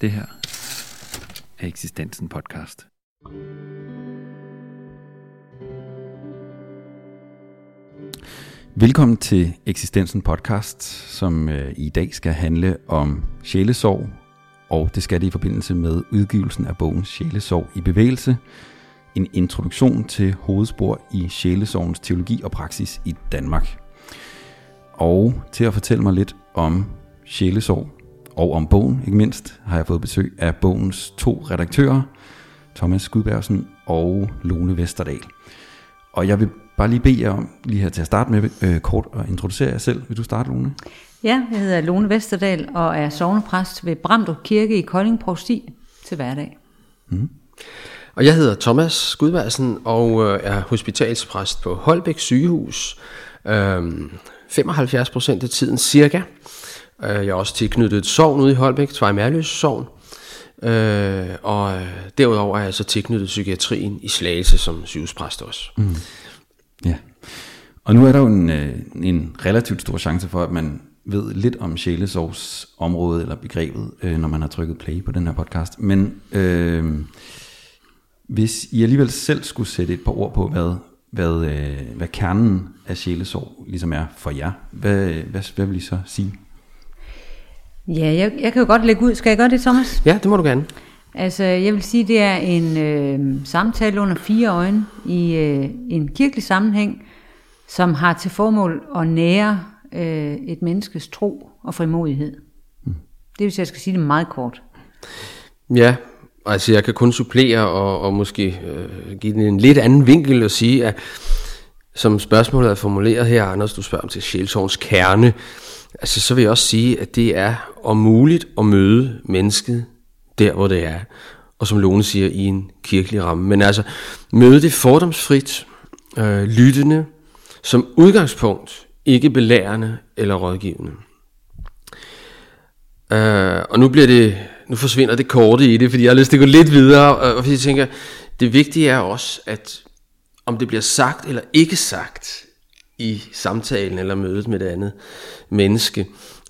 Det her er Eksistensen podcast. Velkommen til Eksistensen podcast, som øh, i dag skal handle om sjælesorg, og det skal det i forbindelse med udgivelsen af bogen Sjælesorg i bevægelse, en introduktion til hovedspor i sjælesorgens teologi og praksis i Danmark. Og til at fortælle mig lidt om sjælesorg og om bogen, ikke mindst, har jeg fået besøg af bogens to redaktører, Thomas Skudbergsen og Lone Vesterdal. Og jeg vil bare lige bede jer om, lige her til at starte med, øh, kort at introducere jer selv. Vil du starte, Lone? Ja, jeg hedder Lone Vesterdal og er sovnepræst ved Bramdrup Kirke i Kolding Provsti til hverdag. Mm. Og jeg hedder Thomas Skudværsen og øh, er hospitalspræst på Holbæk sygehus. Øh, 75 procent af tiden cirka. Øh, jeg er også tilknyttet et sovn ude i Holbæk, Tvejmærløs sovn. Øh, og derudover er jeg så tilknyttet psykiatrien i Slagelse som sygehuspræst også. Mm. Ja, og nu er der jo en, øh, en relativt stor chance for, at man ved lidt om sjælesovs område eller begrebet, øh, når man har trykket play på den her podcast. Men øh, hvis I alligevel selv skulle sætte et par ord på, hvad, hvad, øh, hvad kernen af sjælesorg ligesom er for jer, hvad, hvad, hvad vil I så sige? Ja, jeg, jeg kan jo godt lægge ud. Skal jeg gøre det, Thomas? Ja, det må du gerne. Altså, jeg vil sige, det er en øh, samtale under fire øjne i øh, en kirkelig sammenhæng, som har til formål at nære øh, et menneskes tro og frimodighed. Mm. Det vil sige, jeg skal sige det meget kort. Ja, altså jeg kan kun supplere og, og måske øh, give den en lidt anden vinkel og sige, at som spørgsmålet er formuleret her, Anders, du spørger om til sjælsovens kerne, altså så vil jeg også sige, at det er om muligt at møde mennesket der, hvor det er. Og som Lone siger, i en kirkelig ramme. Men altså, møde det fordomsfrit, øh, lyttende, som udgangspunkt, ikke belærende eller rådgivende. Øh, og nu bliver det, nu forsvinder det korte i det, fordi jeg har lyst til at gå lidt videre, og fordi jeg tænker, det vigtige er også, at om det bliver sagt eller ikke sagt i samtalen eller mødet med det andet menneske,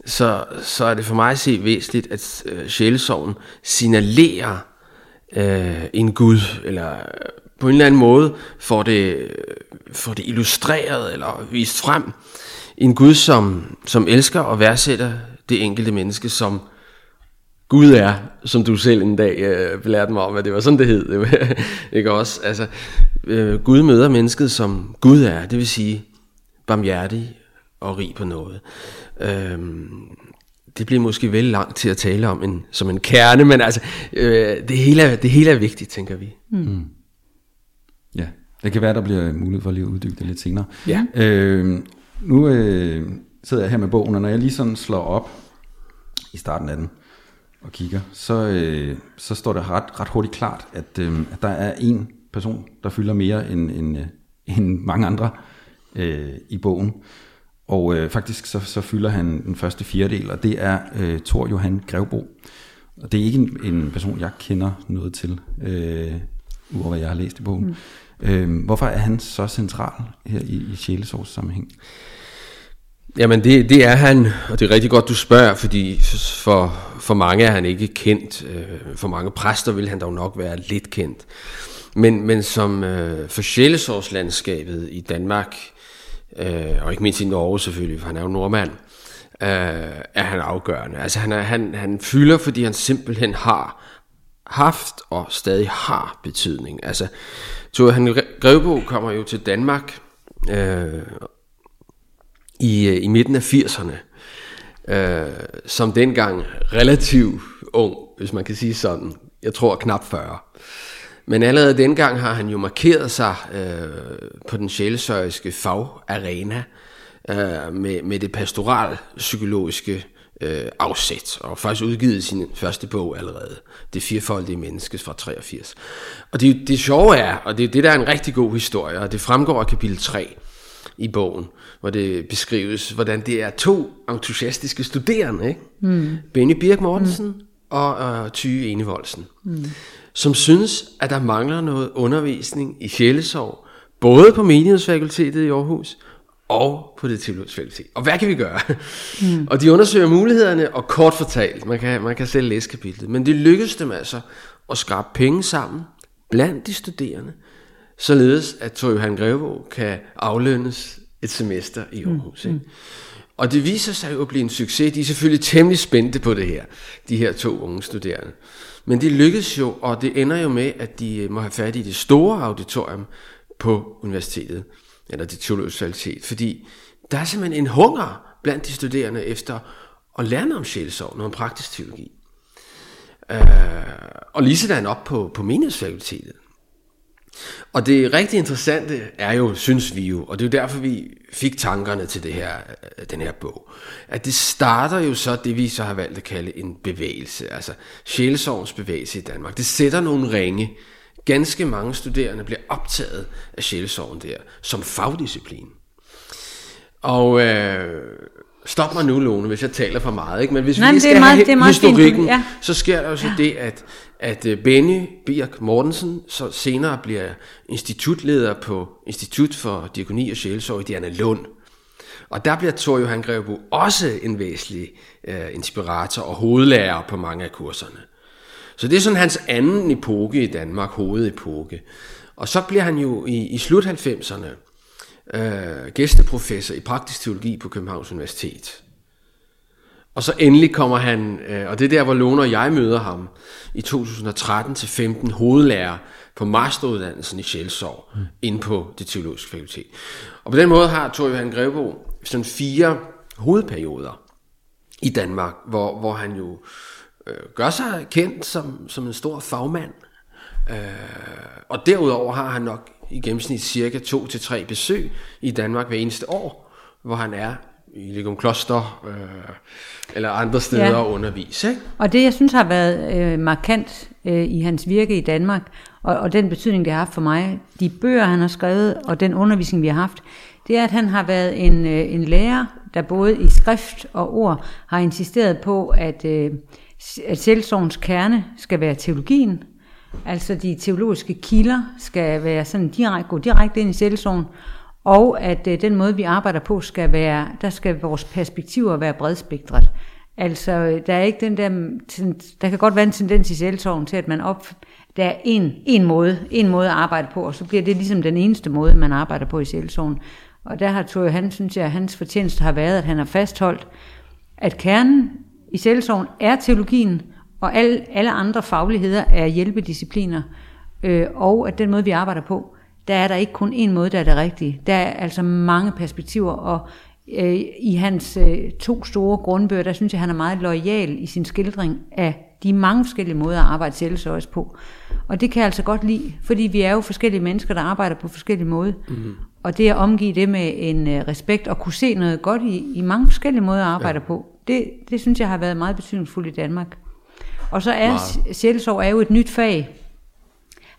så, så er det for mig at se væsentligt, at øh, sjælesorgen signalerer øh, en Gud, eller på en eller anden måde får det, får det illustreret eller vist frem. En Gud, som, som elsker og værdsætter det enkelte menneske, som Gud er, som du selv en dag øh, belærte mig om, at det var sådan, det hed. ikke også? Altså, øh, Gud møder mennesket, som Gud er, det vil sige barmhjertig og rig på noget. Øhm, det bliver måske vel langt til at tale om en, som en kerne, men altså, øh, det, hele er, det hele er vigtigt, tænker vi. Mm. Mm. Ja, det kan være, der bliver mulighed for lige at uddybe det lidt senere. Ja. Øh, nu øh, sidder jeg her med bogen, og når jeg lige sådan slår op i starten af den og kigger, så, øh, så står det ret, ret hurtigt klart, at, øh, at der er en person, der fylder mere end, end, øh, end mange andre øh, i bogen. Og øh, faktisk så, så fylder han den første fjerdedel, og det er øh, Thor Johan Grevbo. Og det er ikke en, en person, jeg kender noget til, øh, udover hvad jeg har læst i bogen. Mm. Øh, hvorfor er han så central her i, i sjælesorgs sammenhæng? Jamen det, det er han, og det er rigtig godt du spørger, fordi for, for mange er han ikke kendt. Øh, for mange præster vil han dog nok være lidt kendt. Men, men som øh, for sjælesorgslandskabet i Danmark, øh, og ikke mindst i Norge selvfølgelig, for han er jo nordmand, øh, er han afgørende. Altså han, er, han, han fylder, fordi han simpelthen har haft og stadig har betydning. Altså, Tore han Grevbo kommer jo til Danmark øh, i, øh, i midten af 80'erne, øh, som dengang relativt ung, hvis man kan sige sådan. Jeg tror knap 40. Men allerede dengang har han jo markeret sig øh, på den sjælesøriske fagarena øh, med, med det pastoral-psykologiske øh, afsæt, og faktisk udgivet sin første bog allerede, Det firefoldige menneske fra 83. Og det, det sjove er, og det, det der er en rigtig god historie, og det fremgår af kapitel 3 i bogen, hvor det beskrives, hvordan det er to entusiastiske studerende, ikke? Mm. Benny Birk Mortensen mm. Og øh, Tyge Enevoldsen. Mm som synes, at der mangler noget undervisning i sjælesorg, både på menighedsfakultetet i Aarhus, og på det teologiske fakultet. Og hvad kan vi gøre? Mm. og de undersøger mulighederne, og kort fortalt, man kan, man kan selv læse kapitlet, men det lykkedes dem altså at skrabe penge sammen blandt de studerende, således at Tor Johan Grevå kan aflønnes et semester i Aarhus. Mm. Og det viser sig jo at blive en succes. De er selvfølgelig temmelig spændte på det her, de her to unge studerende. Men det lykkedes jo, og det ender jo med, at de øh, må have fat i det store auditorium på universitetet, eller det teologiske fakultet, fordi der er simpelthen en hunger blandt de studerende efter at lære om sjælsorg, noget om praktisk teologi. Øh, og lige sådan op på, på menighedsfakultetet. Og det rigtig interessante er jo, synes vi jo, og det er jo derfor, vi fik tankerne til det her, den her bog, at det starter jo så det, vi så har valgt at kalde en bevægelse, altså sjælesovens bevægelse i Danmark. Det sætter nogle ringe. Ganske mange studerende bliver optaget af sjælesoven der, som fagdisciplin. Og øh, stop mig nu, Lone, hvis jeg taler for meget. Ikke? Men hvis Nej, vi skal det er meget- have det er meget historikken, fint, ja. så sker der jo så det, at, at øh, Benny Birk Mortensen så senere bliver institutleder på Institut for Diakoni og Sjælsorg i Diana Lund. Og der bliver Thor Johan Grevebo også en væsentlig øh, inspirator og hovedlærer på mange af kurserne. Så det er sådan hans anden epoke i Danmark, hovedepoke. Og så bliver han jo i, i slut 90'erne øh, gæsteprofessor i praktisk teologi på Københavns Universitet. Og så endelig kommer han, øh, og det er der, hvor Lone og jeg møder ham, i 2013-15 hovedlærer på masteruddannelsen i Sjælsorg, mm. inde på det teologiske fakultet. Og på den måde har Thor Johan Grevbo sådan fire hovedperioder i Danmark, hvor, hvor han jo øh, gør sig kendt som, som en stor fagmand. Øh, og derudover har han nok i gennemsnit cirka to til tre besøg i Danmark hver eneste år, hvor han er i Legum Kloster øh, eller andre steder ja. og undervise. Ikke? Og det, jeg synes har været øh, markant øh, i hans virke i Danmark, og, og den betydning, det har haft for mig, de bøger, han har skrevet, og den undervisning, vi har haft, det er, at han har været en, øh, en lærer, der både i skrift og ord har insisteret på, at, øh, at selvsorgens kerne skal være teologien, altså de teologiske kilder skal være sådan direkte, gå direkte ind i selvsorgen, og at øh, den måde, vi arbejder på, skal være, der skal vores perspektiver være bredspektret. Altså, øh, der er ikke den der, der kan godt være en tendens i selvsorgen til, at man op, der er en, en måde, en måde at arbejde på, og så bliver det ligesom den eneste måde, man arbejder på i selvsorgen. Og der har Tore Hansen, synes jeg, at hans fortjeneste har været, at han har fastholdt, at kernen i selvsorgen er teologien, og alle, alle andre fagligheder er hjælpediscipliner, øh, og at den måde, vi arbejder på, der er der ikke kun én måde, der er det rigtige. Der er altså mange perspektiver, og øh, i hans øh, to store grundbøger, der synes jeg, han er meget lojal i sin skildring af de mange forskellige måder at arbejde selvsorgs på. Og det kan jeg altså godt lide, fordi vi er jo forskellige mennesker, der arbejder på forskellige måder. Mm. Og det at omgive det med en øh, respekt og kunne se noget godt i, i mange forskellige måder at arbejde ja. på, det, det synes jeg har været meget betydningsfuldt i Danmark. Og så er Meget. sjælsorg er jo et nyt fag.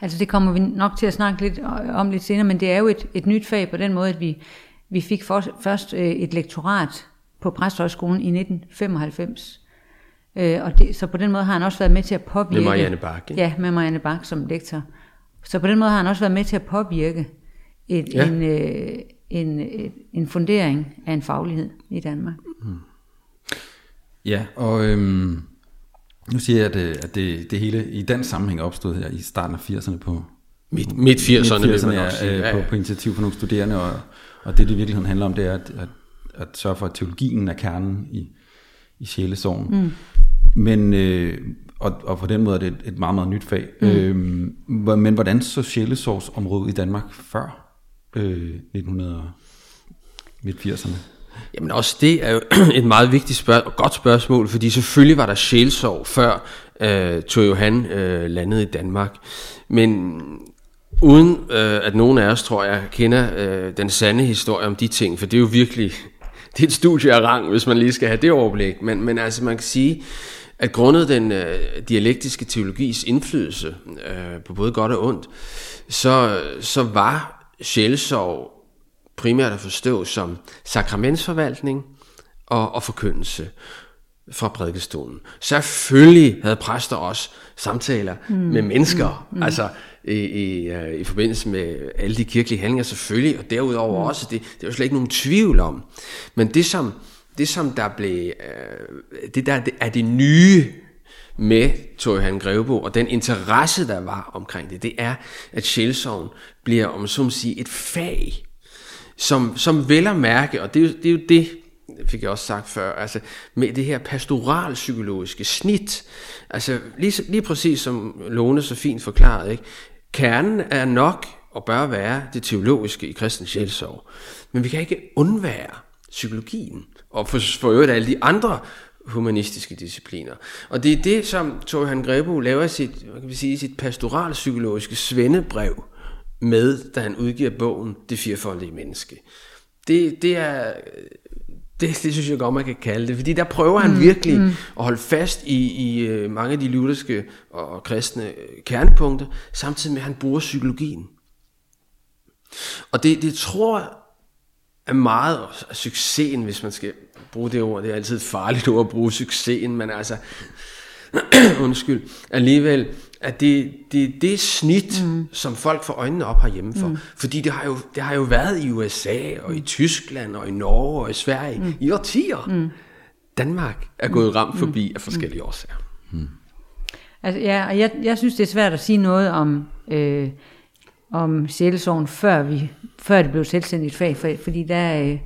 Altså det kommer vi nok til at snakke lidt om lidt senere, men det er jo et, et nyt fag på den måde, at vi, vi fik for, først øh, et lektorat på Præsthøjskolen i 1995. Øh, og det, så på den måde har han også været med til at påvirke... Med Marianne Bach, ikke? Ja, med Marianne Bach som lektor. Så på den måde har han også været med til at påvirke et, Ja. en, øh, en, et, en fundering af en faglighed i Danmark. Ja, og øhm, nu siger jeg, at, øh, at det, det hele i den sammenhæng opstået her i starten af 80'erne på Midt, midt 80'erne, vil man ja, nok sige. øh, Ja, på, ja. på initiativ for nogle studerende, og, og det, det i virkeligheden handler om, det er at, at, at sørge for, at teologien er kernen i, i sjælesorgen. Mm. Men, øh, og, og på den måde er det et, et meget, meget nyt fag. Mm. Øhm, men hvordan så sjælesorgsområdet i Danmark før øh, 1900 midt 80'erne? Jamen også det er jo et meget vigtigt spørg- og godt spørgsmål, fordi selvfølgelig var der sjælsorg før øh, Thor Johan øh, landede i Danmark. Men uden øh, at nogen af os, tror jeg, kender øh, den sande historie om de ting, for det er jo virkelig, det er et studie af rang, hvis man lige skal have det overblik. Men, men altså man kan sige, at grundet den øh, dialektiske teologis indflydelse øh, på både godt og ondt, så, så var sjælsorg primært at forstå som sakramentsforvaltning og, og forkyndelse fra prædikestolen. Selvfølgelig havde præster også samtaler mm. med mennesker. Mm. Altså, i, i, uh, i forbindelse med alle de kirkelige handlinger selvfølgelig, og derudover mm. også, det, det er jo slet ikke nogen tvivl om. Men det som, det som der blev, uh, det der er det nye med Tor Johan Grevebo, og den interesse, der var omkring det, det er, at sjælsovn bliver, om så må sige, et fag, som, som vel at mærke, og det er, jo, det er jo det, fik jeg også sagt før, altså med det her pastoralpsykologiske snit, altså lige, lige præcis som Lone så fint forklarede, ikke? kernen er nok og bør være det teologiske i kristen sjælsorg, men vi kan ikke undvære psykologien, og for, for øvrigt alle de andre humanistiske discipliner. Og det er det, som Torhan Johan Grebo laver sit, hvad kan vi sige, sit pastoralpsykologiske svendebrev med, da han udgiver bogen Det firefoldige menneske. Det, det er det, det synes jeg godt, man kan kalde det, fordi der prøver han mm, virkelig mm. at holde fast i, i øh, mange af de lutherske og kristne øh, kernepunkter, samtidig med, at han bruger psykologien. Og det, det tror jeg er meget af succesen, hvis man skal bruge det ord. Det er altid et farligt ord at bruge succesen, men altså, undskyld, alligevel, at det, det, det er snit, mm. som folk får øjnene op herhjemme for. Mm. Fordi det har, jo, det har jo været i USA, og i Tyskland, og i Norge, og i Sverige, mm. i årtier. Mm. Danmark er gået ramt mm. forbi af forskellige årsager. Mm. Altså, ja, og jeg, jeg synes, det er svært at sige noget om, øh, om sjælesorgen, før, vi, før det blev selvstændigt fag, for, fordi der... Øh,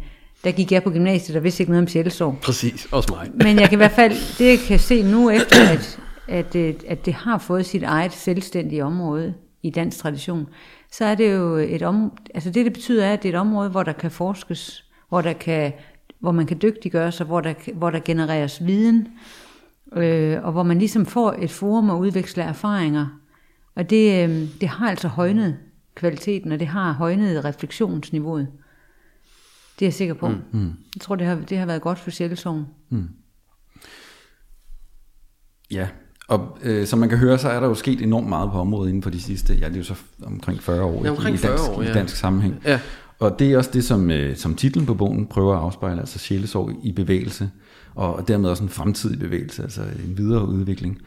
der gik jeg på gymnasiet, og vidste ikke noget om sjælesorg. Præcis, også mig. Men jeg kan i hvert fald, det jeg kan se nu efter, at, at, øh, at det har fået sit eget selvstændige område i dansk tradition, så er det jo et om, altså det det betyder er, at det er et område, hvor der kan forskes, hvor der kan, hvor man kan dygtiggøre sig, hvor der, hvor der genereres viden, øh, og hvor man ligesom får et forum og udveksle erfaringer. Og det, øh, det har altså højnet kvaliteten, og det har højnet refleksionsniveauet. Det er jeg sikker på. Mm. Mm. Jeg tror, det har, det har været godt for sjælesovn. Mm. Ja, og øh, som man kan høre, så er der jo sket enormt meget på området inden for de sidste, ja det er jo så omkring 40 år, ja, omkring 40 i, dansk, år, ja. i dansk sammenhæng. Ja. Og det er også det, som, øh, som titlen på bogen prøver at afspejle, altså sjælesorg i bevægelse, og, dermed også en fremtidig bevægelse, altså en videre udvikling.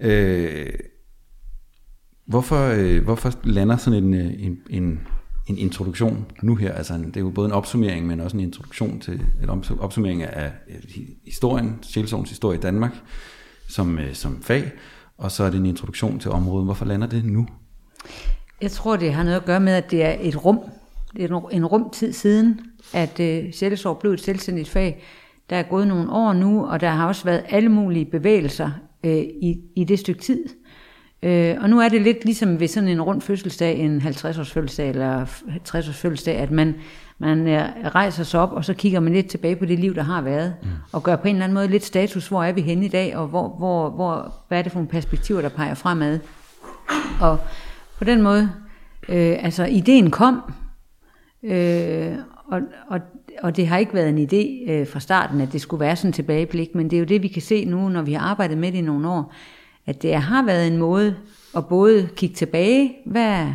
Øh, hvorfor, øh, hvorfor lander sådan en, øh, en, en en introduktion nu her. Altså det er jo både en opsummering, men også en introduktion til en opsummering af historien, Sjælsovns historie i Danmark som, øh, som fag, og så er det en introduktion til området. Hvorfor lander det nu? Jeg tror, det har noget at gøre med, at det er et rum. Det er en rumtid siden, at øh, uh, Sjælsov blev et selvstændigt fag. Der er gået nogle år nu, og der har også været alle mulige bevægelser øh, i, i det stykke tid. Øh, og nu er det lidt ligesom ved sådan en rund fødselsdag, en 50-års fødselsdag eller 60-års fødselsdag, at man, man øh, rejser sig op, og så kigger man lidt tilbage på det liv, der har været, mm. og gør på en eller anden måde lidt status, hvor er vi henne i dag, og hvor, hvor, hvor, hvad er det for nogle perspektiver, der peger fremad. Og på den måde, øh, altså ideen kom, øh, og, og, og det har ikke været en idé øh, fra starten, at det skulle være sådan en tilbageblik, men det er jo det, vi kan se nu, når vi har arbejdet med det i nogle år, at det har været en måde at både kigge tilbage, hvad,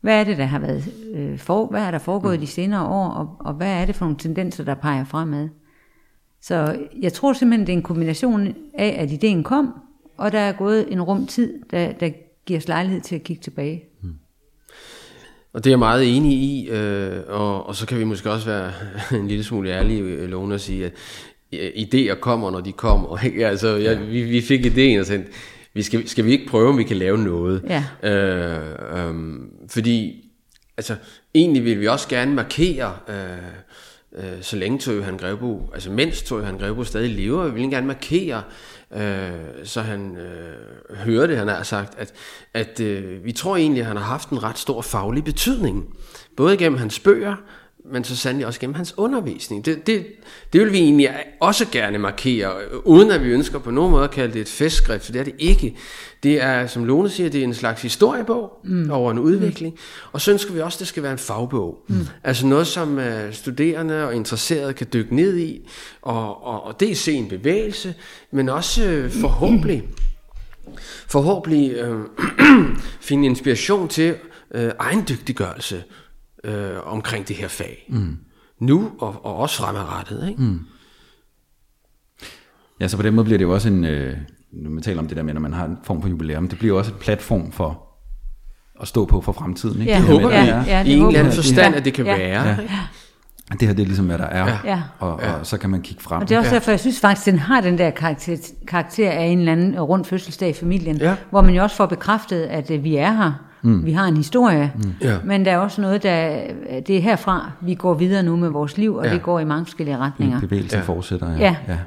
hvad er det, der har været øh, for, hvad er der foregået mm. de senere år, og, og hvad er det for nogle tendenser, der peger fremad. Så jeg tror simpelthen, det er en kombination af, at ideen kom, og der er gået en rum tid, der, der giver os lejlighed til at kigge tilbage. Mm. Og det er jeg meget enig i, øh, og, og så kan vi måske også være en lille smule ærlige, øh, Lone, og sige, at idéer kommer, når de kommer. Ikke? Altså, jeg, vi, vi fik idéen og tænkte, vi skal, skal vi ikke prøve, om vi kan lave noget? Ja. Øh, øh, fordi, altså, egentlig vil vi også gerne markere, øh, øh, så længe Tøge han Grevbo, altså mens Tøge han Grevbo stadig lever, vi vil gerne markere, øh, så han øh, hører det, han har sagt, at, at øh, vi tror egentlig, at han har haft en ret stor faglig betydning. Både gennem hans bøger, men så sandelig også gennem hans undervisning. Det, det, det vil vi egentlig også gerne markere, uden at vi ønsker på nogen måde at kalde det et festskrift, for det er det ikke. Det er, som Lone siger, det er en slags historiebog mm. over en udvikling, mm. og så ønsker vi også, at det skal være en fagbog. Mm. Altså noget, som uh, studerende og interesserede kan dykke ned i, og, og, og det er se en bevægelse, men også uh, forhåbentlig, forhåbentlig uh, finde inspiration til uh, egendygtiggørelse, øh, omkring det her fag. Mm. Nu og, og også fremadrettet. Ikke? Mm. Ja, så på den måde bliver det jo også en, øh, når man taler om det der med, når man har en form for jubilæum, det bliver jo også et platform for at stå på for fremtiden. Ikke? Ja, Det håber vi. ja, er- det I en eller anden forstand, Ja. at det kan Ja. være. Ja. ikke? det her det er ligesom, hvad der er. Ja. Og, og så kan man kigge frem. Og det er også derfor, jeg synes faktisk, den har den der karakter, karakter af en eller anden rund fødselsdag i familien, Ja. hvor man jo også får bekræftet, at øh, vi er her. Mm. Vi har en historie, mm. Ja. men der er også noget, der det er herfra, vi går videre nu med vores liv, og Ja. ja. det går i mange forskellige retninger. Bevægelsen Ja. fortsætter. Ja. ja.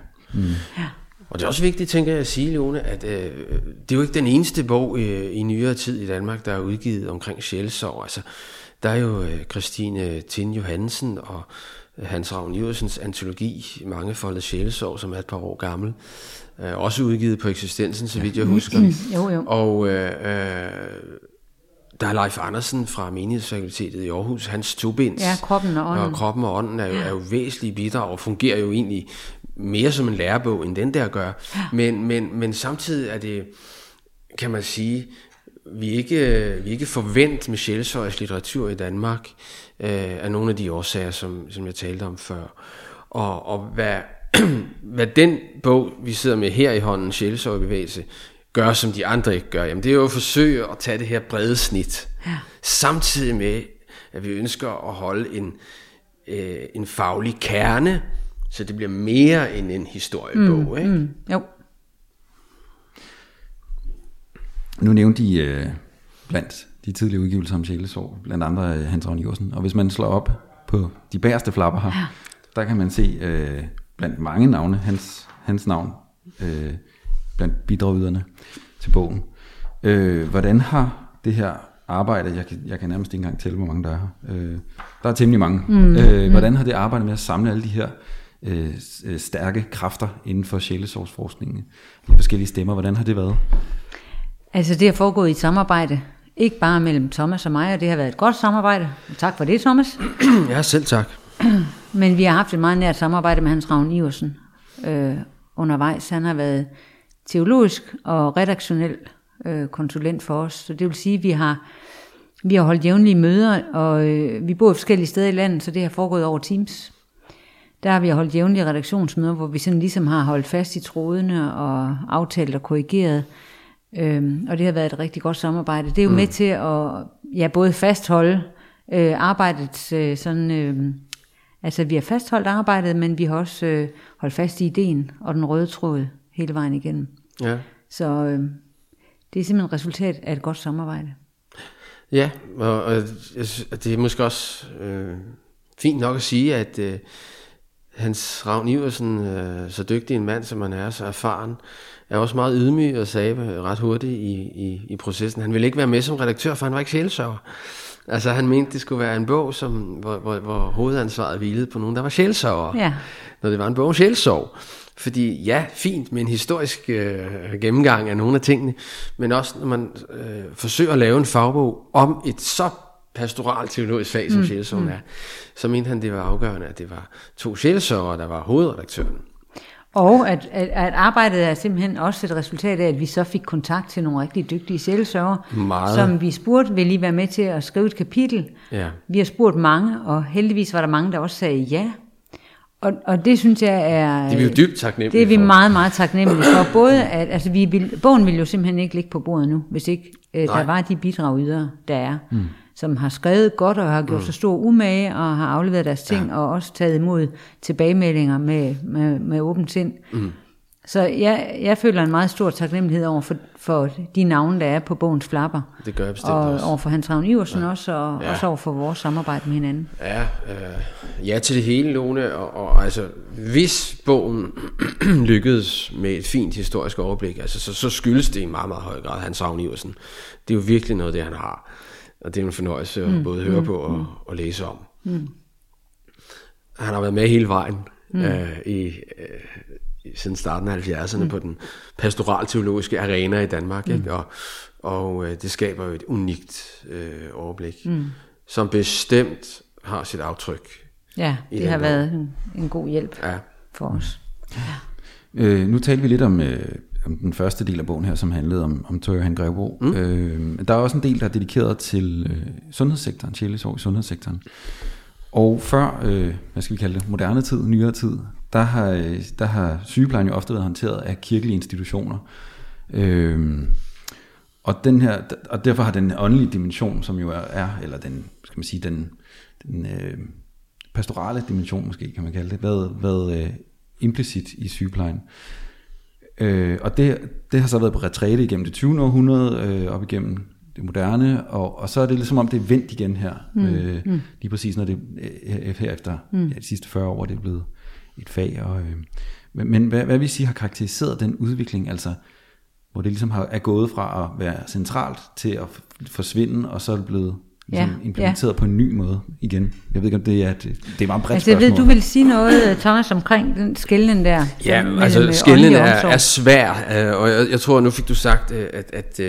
Og det er også vigtigt, tænker jeg at sige, Leone, at øh, det er jo ikke den eneste bog øh, i nyere tid i Danmark, der er udgivet omkring sjælsorg. Altså, der er jo øh, Christine Tin Johansen og Hans Ravn Iversens antologi, Mangefoldet sjælsorg, som er et par år gammel. Øh, også udgivet på eksistensen, så vidt jeg husker. Jo, jo. Og øh, øh, der er Leif Andersen fra Menighedsfakultetet i Aarhus, hans tobind. Ja, Kroppen og Ånden. Og kroppen og ånden er jo, er jo væsentlige bidrag og fungerer jo egentlig mere som en lærebog, end den der gør. Men, men, men samtidig er det, kan man sige, vi ikke, vi ikke forvent med sjælsøjs litteratur i Danmark øh, af nogle af de årsager, som, som jeg talte om før. Og, og hvad, hvad den bog, vi sidder med her i hånden, Sjælsøjbevægelse, gør, som de andre ikke gør, jamen det er jo at forsøge at tage det her brede snit, ja. samtidig med, at vi ønsker at holde en, øh, en faglig kerne, så det bliver mere end en historiebog. Mm, ikke? Mm, jo. Nu nævnte de øh, blandt de tidlige udgivelser om sjælesår, blandt andre øh, Hans Ravn Iversen. Og hvis man slår op på de bagerste flapper her, ja. der kan man se øh, blandt mange navne, hans, hans navn, øh, blandt bidragyderne til bogen. Øh, hvordan har det her arbejde, jeg kan, jeg kan nærmest ikke engang tælle, hvor mange der er her. Øh, der er temmelig mange. Mm, øh, hvordan har det arbejdet med at samle alle de her øh, øh, stærke kræfter inden for sjælesårsforskningen, de forskellige stemmer, hvordan har det været? Altså det har foregået i et samarbejde, ikke bare mellem Thomas og mig, og det har været et godt samarbejde. Tak for det, Thomas. Ja, selv tak. Men vi har haft et meget nært samarbejde med Hans Ravn Iversen øh, undervejs. Han har været teologisk og redaktionel øh, konsulent for os. Så det vil sige, at vi har, vi har holdt jævnlige møder, og øh, vi bor forskellige steder i landet, så det har foregået over Teams. Der har vi holdt jævnlige redaktionsmøder, hvor vi sådan ligesom har holdt fast i trådene og aftalt og korrigeret. Øhm, og det har været et rigtig godt samarbejde. Det er jo mm. med til at ja, både fastholde øh, arbejdet øh, sådan... Øh, altså vi har fastholdt arbejdet, men vi har også øh, holdt fast i ideen og den røde tråd hele vejen igennem. Ja. Så øh, det er simpelthen et resultat af et godt samarbejde. Ja, og, og det er måske også øh, fint nok at sige, at øh, Hans Ravn Iversen, øh, så dygtig en mand, som han er, så erfaren, er også meget ydmyg og sagde ret hurtigt i, i, i processen. Han ville ikke være med som redaktør, for han var ikke sjælsøver. Altså han mente, det skulle være en bog, som, hvor, hvor, hvor hovedansvaret hvilede på nogen, der var sjælsøver. Ja. Når det var en bog om sjælsorg. Fordi ja, fint med en historisk øh, gennemgang af nogle af tingene, men også når man øh, forsøger at lave en fagbog om et så pastoralt teologisk fag, som mm, sjælsorgen er, så mente han, det var afgørende, at det var to sjælsørger, der var hovedredaktøren. Og at, at, at arbejdet er simpelthen også et resultat af, at vi så fik kontakt til nogle rigtig dygtige sjælesørger, Meget. som vi spurgte, vil I være med til at skrive et kapitel? Ja. Vi har spurgt mange, og heldigvis var der mange, der også sagde ja. Og, og det synes jeg er... Det er vi jo dybt taknemmelige Det er vi for. meget, meget taknemmelige for. Både at, altså vi vil, bogen vil jo simpelthen ikke ligge på bordet nu, hvis ikke øh, der var de bidragydere, der er, mm. som har skrevet godt og har gjort mm. så stor umage og har afleveret deres ting ja. og også taget imod tilbagemeldinger med, med, med åbent sind. Mm. Så jeg, jeg føler en meget stor taknemmelighed over for, for de navne, der er på bogens flapper. Det gør jeg bestemt og også. over for Hans Ravn Iversen ja. også, og Ja. også over for vores samarbejde med hinanden. Ja, øh, ja til det hele, Lone. Og, og altså, hvis bogen lykkedes med et fint historisk overblik, altså, så, så skyldes det i meget, meget høj grad Hans Ravn Iversen. Det er jo virkelig noget, det han har. Og det er en fornøjelse at mm. både høre mm. på og, og læse om. Mm. Han har været med hele vejen mm. øh, i, øh, i- siden starten af 70'erne mm. på den pastoralteologiske arena i Danmark. Mm. Ikke? Og, og øh, det skaber jo et unikt øh, overblik, mm. som bestemt har sit aftryk. Ja, det har været en, en god hjælp Ja. for os. Øh, nu talte vi lidt om, øh, om den første del af bogen her, som handlede om, om Tør Johan Grevbo. Mm. Øh, der er også en del, der er dedikeret til øh, sundhedssektoren, sjælesår i sundhedssektoren. Og før, øh, hvad skal vi kalde det, moderne tid, nyere tid, der har, der har sygeplejen jo ofte været håndteret af kirkelige institutioner. Øh, Og, den her, og derfor har den åndelige dimension, som jo er, er eller den, skal man sige, den, den øh, pastorale dimension måske, kan man kalde det, været, været øh, implicit i sygeplejen. Øh, og det, det har så været på retræte igennem det 20. århundrede, øh, op igennem det moderne, og, og så er det ligesom om det er vendt igen her, mm. Øh, mm. lige præcis når det øh, her efter mm. ja, de sidste 40 år, det er blevet et fag. Og, øh, men men hvad, hvad vi siger har karakteriseret den udvikling, altså hvor det ligesom har, er gået fra at være centralt til at forsvinde, og så er det blevet ligesom ja, implementeret ja. på en ny måde igen. Jeg ved ikke, om det er, det, det er meget bredt altså, jeg ved, du vil sige noget, Thomas, omkring den skælden der. Ja, altså skælden er, er svær, øh, og jeg, jeg tror, nu fik du sagt, øh, at, at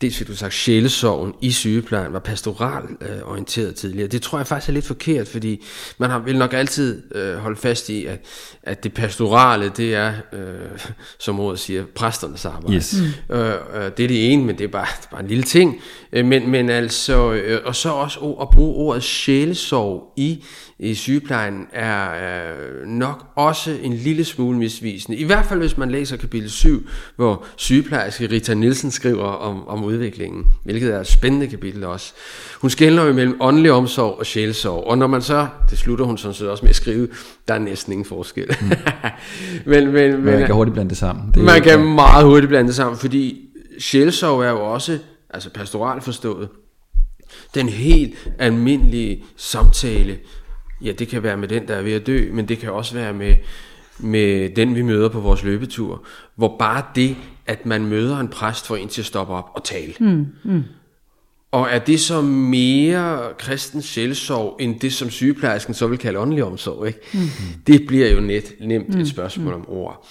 dels fik du sagt, sjælesorgen i sygeplejen var pastoral øh, orienteret tidligere. Det tror jeg faktisk er lidt forkert, fordi man har, vil nok altid øh, holde fast i, at, at det pastorale, det er, øh, som ordet siger, præsternes arbejde. Yes. Mm. Øh, øh, det er det ene, men det er bare, det er bare en lille ting. Øh, men, men altså, øh, og så også at bruge ordet sjælesorg i i sygeplejen er, er nok også en lille smule misvisende. I hvert fald hvis man læser kapitel 7, hvor sygeplejerske Rita Nielsen skriver om, om udviklingen, hvilket er et spændende kapitel også. Hun skældner jo mellem åndelig omsorg og sjælsorg, og når man så, det slutter hun sådan set også med at skrive, der er næsten ingen forskel. Mm. men, men, men, man kan hurtigt blande det sammen. Det man jo, kan ja. meget hurtigt blande det sammen, fordi sjælsorg er jo også, altså pastoral forstået, den helt almindelige samtale, Ja, det kan være med den, der er ved at dø, men det kan også være med, med den, vi møder på vores løbetur, hvor bare det, at man møder en præst, får en til at stoppe op og tale. Mm, mm. Og er det så mere kristens sjælsorg, end det, som sygeplejersken så vil kalde åndelig omsorg? Ikke? Mm. Det bliver jo net, nemt et mm, spørgsmål mm. om ord.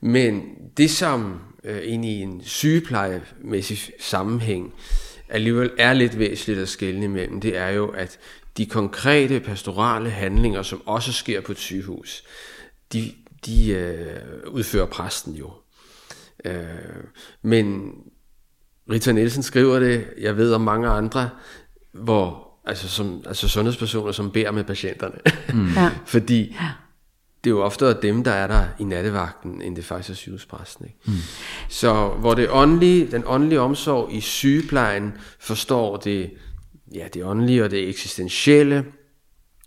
Men det, som øh, ind i en sygeplejemæssig sammenhæng alligevel er lidt væsentligt at skælne imellem, det er jo, at de konkrete pastorale handlinger, som også sker på et sygehus, de, de øh, udfører præsten jo. Øh, men Rita Nielsen skriver det, jeg ved om mange andre, hvor altså, som, altså sundhedspersoner, som beder med patienterne. Mm. Ja. Fordi det er jo oftere dem, der er der i nattevagten, end det faktisk er sygehuspræsten. Ikke? Mm. Så hvor det åndelige, den åndelige omsorg i sygeplejen forstår det ja, det åndelige og det eksistentielle,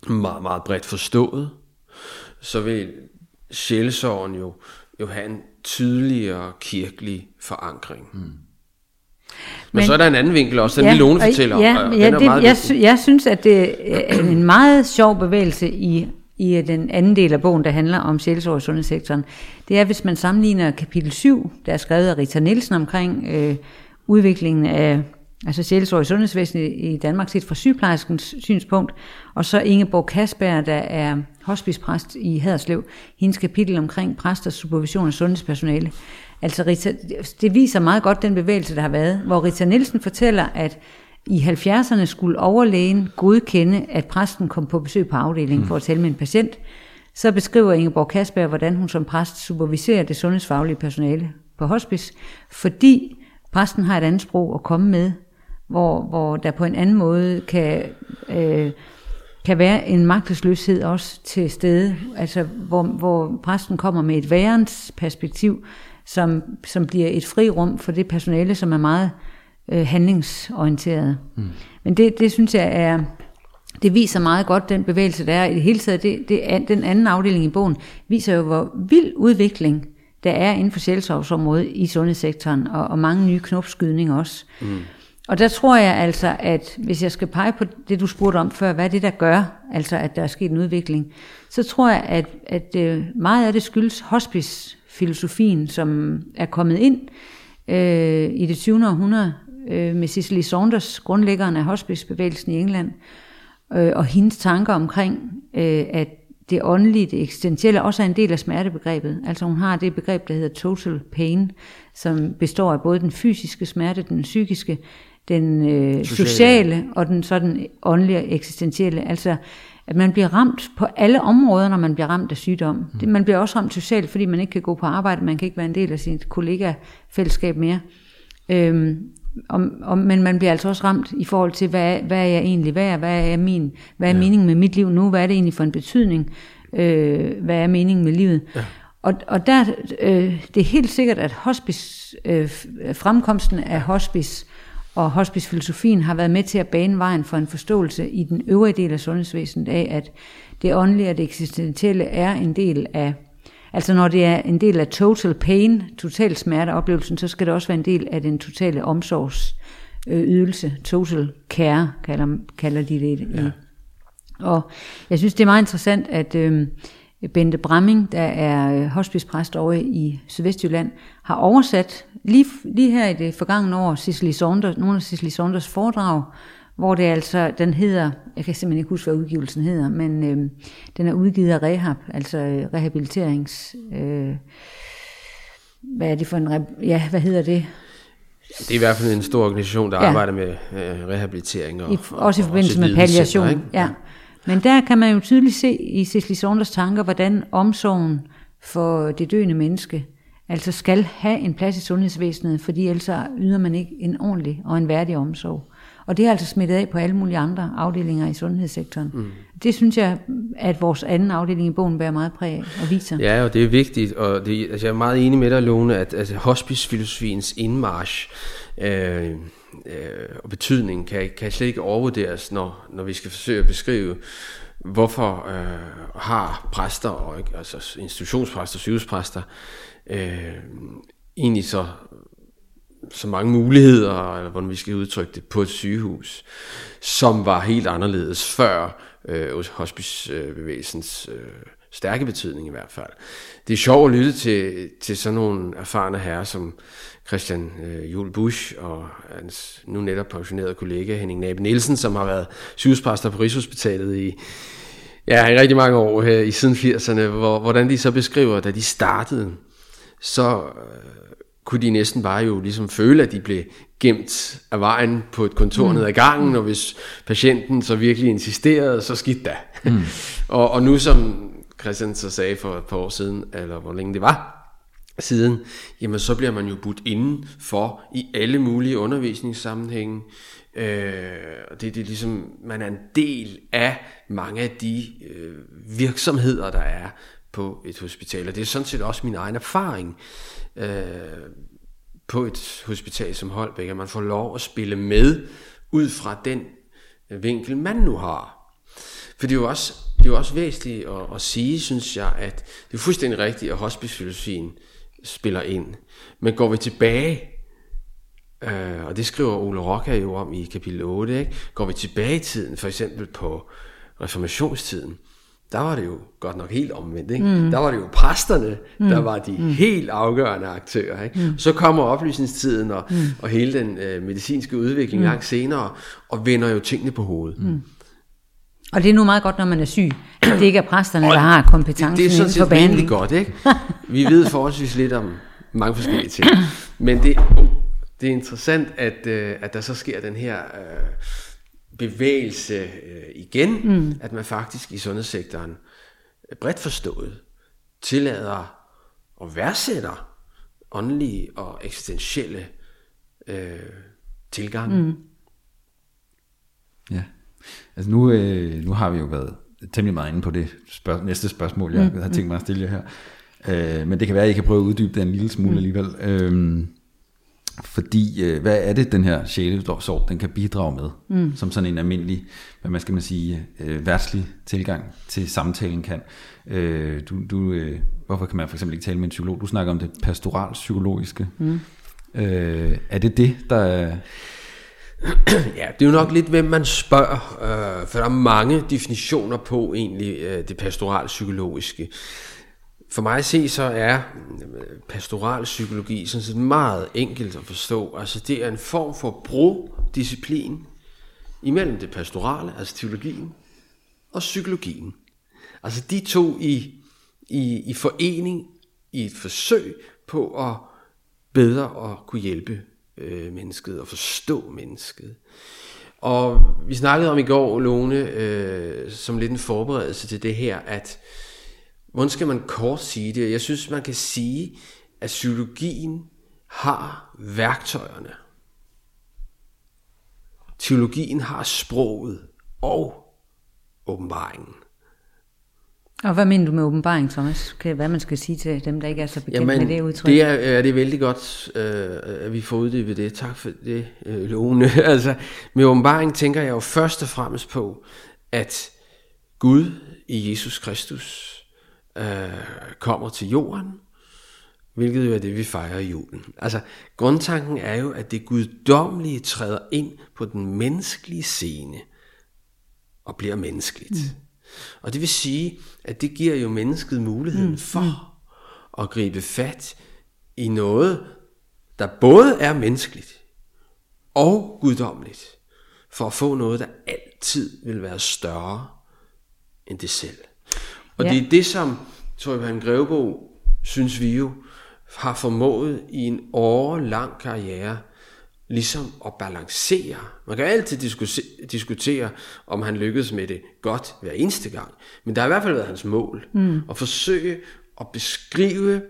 meget, meget bredt forstået, så vil sjælesorgen jo, jo have en tydeligere kirkelig forankring. Mm. Men, men så er der en anden vinkel også, den ja, Lone fortæller ja, om. Ja, det, jeg, jeg synes, at det er en meget sjov bevægelse i, i den anden del af bogen, der handler om sjælsorg i sundhedssektoren. Det er, hvis man sammenligner kapitel 7, der er skrevet af Rita Nielsen omkring øh, udviklingen af altså sjælsorg i sundhedsvæsenet i Danmark set fra sygeplejerskens synspunkt, og så Ingeborg Kasberg, der er hospicepræst i Haderslev, hendes kapitel omkring præsters supervision af sundhedspersonale. Altså Rita, det viser meget godt den bevægelse, der har været, hvor Rita Nielsen fortæller, at i 70'erne skulle overlægen godkende, at præsten kom på besøg på afdelingen for at tale med en patient. Så beskriver Ingeborg Kasberg, hvordan hun som præst superviserer det sundhedsfaglige personale på hospice, fordi præsten har et andet sprog at komme med, hvor, hvor der på en anden måde kan, øh, kan være en magtesløshed også til stede, altså hvor, hvor præsten kommer med et værens perspektiv, som, som bliver et frirum for det personale, som er meget øh, handlingsorienteret. Mm. Men det, det synes jeg er, det viser meget godt den bevægelse, der er i det hele taget. Det, det, den anden afdeling i bogen viser jo, hvor vild udvikling der er inden for selvsovsområdet i sundhedssektoren, og, og mange nye knopskydninger også. Mm. Og der tror jeg altså, at hvis jeg skal pege på det, du spurgte om før, hvad er det, der gør, altså at der er sket en udvikling, så tror jeg, at, at øh, meget af det skyldes hospice-filosofien, som er kommet ind øh, i det 20. århundrede øh, med Cicely Saunders, grundlæggeren af hospicebevægelsen i England, øh, og hendes tanker omkring, øh, at det åndelige, det eksistentielle, også er en del af smertebegrebet. Altså hun har det begreb, der hedder total pain, som består af både den fysiske smerte, den psykiske, den øh, sociale. sociale og den sådan åndelige og eksistentielle. Altså, at man bliver ramt på alle områder, når man bliver ramt af sygdom. Mm. Det, man bliver også ramt socialt, fordi man ikke kan gå på arbejde, man kan ikke være en del af sit kollega-fællesskab mere. Øhm, og, og, men man bliver altså også ramt i forhold til, hvad, hvad er jeg egentlig værd, hvad er, min, hvad er ja. meningen med mit liv nu, hvad er det egentlig for en betydning, øh, hvad er meningen med livet. Ja. Og, og der, øh, det er helt sikkert, at hospice, øh, fremkomsten af hospice og hospicefilosofien har været med til at bane vejen for en forståelse i den øvrige del af sundhedsvæsenet af, at det åndelige og det eksistentielle er en del af, altså når det er en del af total pain, total smerteoplevelsen, så skal det også være en del af den totale omsorgsydelse, total care kalder, kalder de det. Ja. Og jeg synes, det er meget interessant, at øh, Bente Bramming, der er øh, hospicepræst over i Sydvestjylland, har oversat lige, lige her i det forgangne år Cicely Saunders, nogle af Cicely Saunders foredrag, hvor det altså, den hedder, jeg kan simpelthen ikke huske, hvad udgivelsen hedder, men øh, den er udgivet af Rehab, altså øh, rehabiliterings... Øh, hvad er det for en... Ja, hvad hedder det? Det er i hvert fald en stor organisation, der ja. arbejder med øh, rehabilitering. Og, I, også i forbindelse med palliation. Ja. ja. Men der kan man jo tydeligt se i Cicely Saunders tanker, hvordan omsorgen for det døende menneske altså skal have en plads i sundhedsvæsenet, fordi ellers yder man ikke en ordentlig og en værdig omsorg. Og det er altså smittet af på alle mulige andre afdelinger i sundhedssektoren. Mm. Det synes jeg, at vores anden afdeling i bogen bærer meget præg og viser. Ja, og det er vigtigt, og det, altså jeg er meget enig med dig, Lone, at altså, hospicefilosofiens indmarsch øh, øh, og betydning kan, kan slet ikke overvurderes, når, når vi skal forsøge at beskrive, hvorfor øh, har præster, og, altså institutionspræster, sygehuspræster, øh, egentlig så så mange muligheder, eller hvordan vi skal udtrykke det, på et sygehus, som var helt anderledes før øh, hospicebevægelsens øh, stærke betydning i hvert fald. Det er sjovt at lytte til, til sådan nogle erfarne herrer som Christian øh, Jul Busch og hans nu netop pensionerede kollega Henning Nabe Nielsen, som har været sygehuspræster på Rigshospitalet i, ja, i rigtig mange år her i siden 80'erne, hvor, hvordan de så beskriver, da de startede, så øh, kunne de næsten bare jo ligesom føle, at de blev gemt af vejen på et kontor mm. ned ad gangen, og hvis patienten så virkelig insisterede, så skidt da. Mm. og, og nu som Christian så sagde for et par år siden, eller hvor længe det var, siden, jamen så bliver man jo budt inden for i alle mulige undervisningssammenhænge. Øh, og det, det er ligesom, man er en del af mange af de øh, virksomheder, der er på et hospital. Og det er sådan set også min egen erfaring øh, på et hospital som Holbæk, at man får lov at spille med ud fra den vinkel, man nu har. For det er jo også, det er jo også væsentligt at, at sige, synes jeg, at det er fuldstændig rigtigt, at hospicefilosofien spiller ind. Men går vi tilbage, øh, og det skriver Ole Rocka jo om i kapitel 8, ikke? går vi tilbage i tiden, for eksempel på reformationstiden, der var det jo godt nok helt omvendt. Ikke? Mm. Der var det jo præsterne, mm. der var de mm. helt afgørende aktører. Ikke? Mm. Så kommer oplysningstiden og, mm. og hele den øh, medicinske udvikling mm. langt senere, og vender jo tingene på hovedet. Mm. Og det er nu meget godt, når man er syg, at det ikke er præsterne, der har kompetencen Det, det er sådan set godt, ikke? Vi ved forholdsvis lidt om mange forskellige ting. Men det, det er interessant, at, øh, at der så sker den her... Øh, bevægelse øh, igen, mm. at man faktisk i sundhedssektoren øh, bredt forstået tillader og værdsætter åndelige og eksistentielle øh, tilgange. Mm. Ja, altså nu, øh, nu har vi jo været temmelig meget inde på det spørg- næste spørgsmål, jeg mm. har tænkt mig at stille jer her. Øh, men det kan være, at I kan prøve at uddybe det en lille smule mm. alligevel. Øh, fordi, øh, hvad er det, den her sjælesorg, den kan bidrage med, mm. som sådan en almindelig, hvad man skal man sige, øh, værtslig tilgang til samtalen kan. Øh, du, du, øh, hvorfor kan man for eksempel ikke tale med en psykolog? Du snakker om det pastoralpsykologiske. Mm. Øh, er det det, der er... Ja, det er jo nok lidt, hvem man spørger, øh, for der er mange definitioner på egentlig øh, det pastoralpsykologiske. For mig at se, så er øh, pastoralpsykologi pastoral psykologi sådan set meget enkelt at forstå. Altså det er en form for bro-disciplin imellem det pastorale, altså teologien, og psykologien. Altså de to i, i, i forening i et forsøg på at bedre at kunne hjælpe øh, mennesket og forstå mennesket. Og vi snakkede om i går, Lone, øh, som lidt en forberedelse til det her, at Hvordan skal man kort sige det? Jeg synes, man kan sige, at psykologien har værktøjerne. Teologien har sproget og åbenbaringen. Og hvad mener du med åbenbaring, Thomas? Hvad man skal sige til dem, der ikke er så bekendt Jamen, med det udtryk? det er, er det vældig godt, øh, at vi får uddybet det. Tak for det, øh, Lone. altså, med åbenbaring tænker jeg jo først og fremmest på, at Gud i Jesus Kristus øh, kommer til jorden, hvilket jo er det, vi fejrer i julen. Altså, grundtanken er jo, at det guddommelige træder ind på den menneskelige scene og bliver menneskeligt. Mm. Og det vil sige, at det giver jo mennesket muligheden mm. for at gribe fat i noget, der både er menneskeligt og guddommeligt, for at få noget, der altid vil være større end det selv. Og Ja. det er det, som Torben Grevebo, synes vi jo, har formået i en årelang karriere, ligesom at balancere. Man kan altid diskutere, om han lykkedes med det godt hver eneste gang. Men der har i hvert fald været hans mål. Mm. At forsøge at beskrive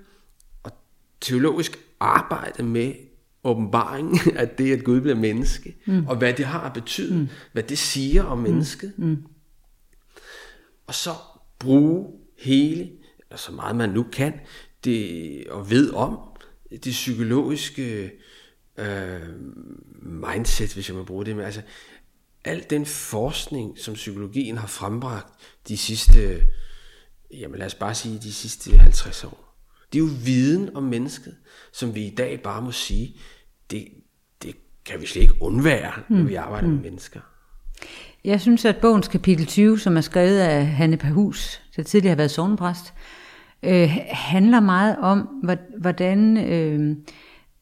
og teologisk arbejde med åbenbaringen af det, at Gud bliver menneske, mm. og hvad det har at betyde, mm. hvad det siger om mennesket. Mm. Og så bruge hele, eller så meget man nu kan, det, og ved om, det psykologiske øh, mindset, hvis jeg må bruge det med. Altså, al den forskning, som psykologien har frembragt de sidste, jamen lad os bare sige, de sidste 50 år. Det er jo viden om mennesket, som vi i dag bare må sige, det, det kan vi slet ikke undvære, når vi arbejder med mennesker. Jeg synes, at bogens kapitel 20, som er skrevet af Hanne Pahus, der tidligere har været sovnepræst, øh, handler meget om, hvor- hvordan, øh,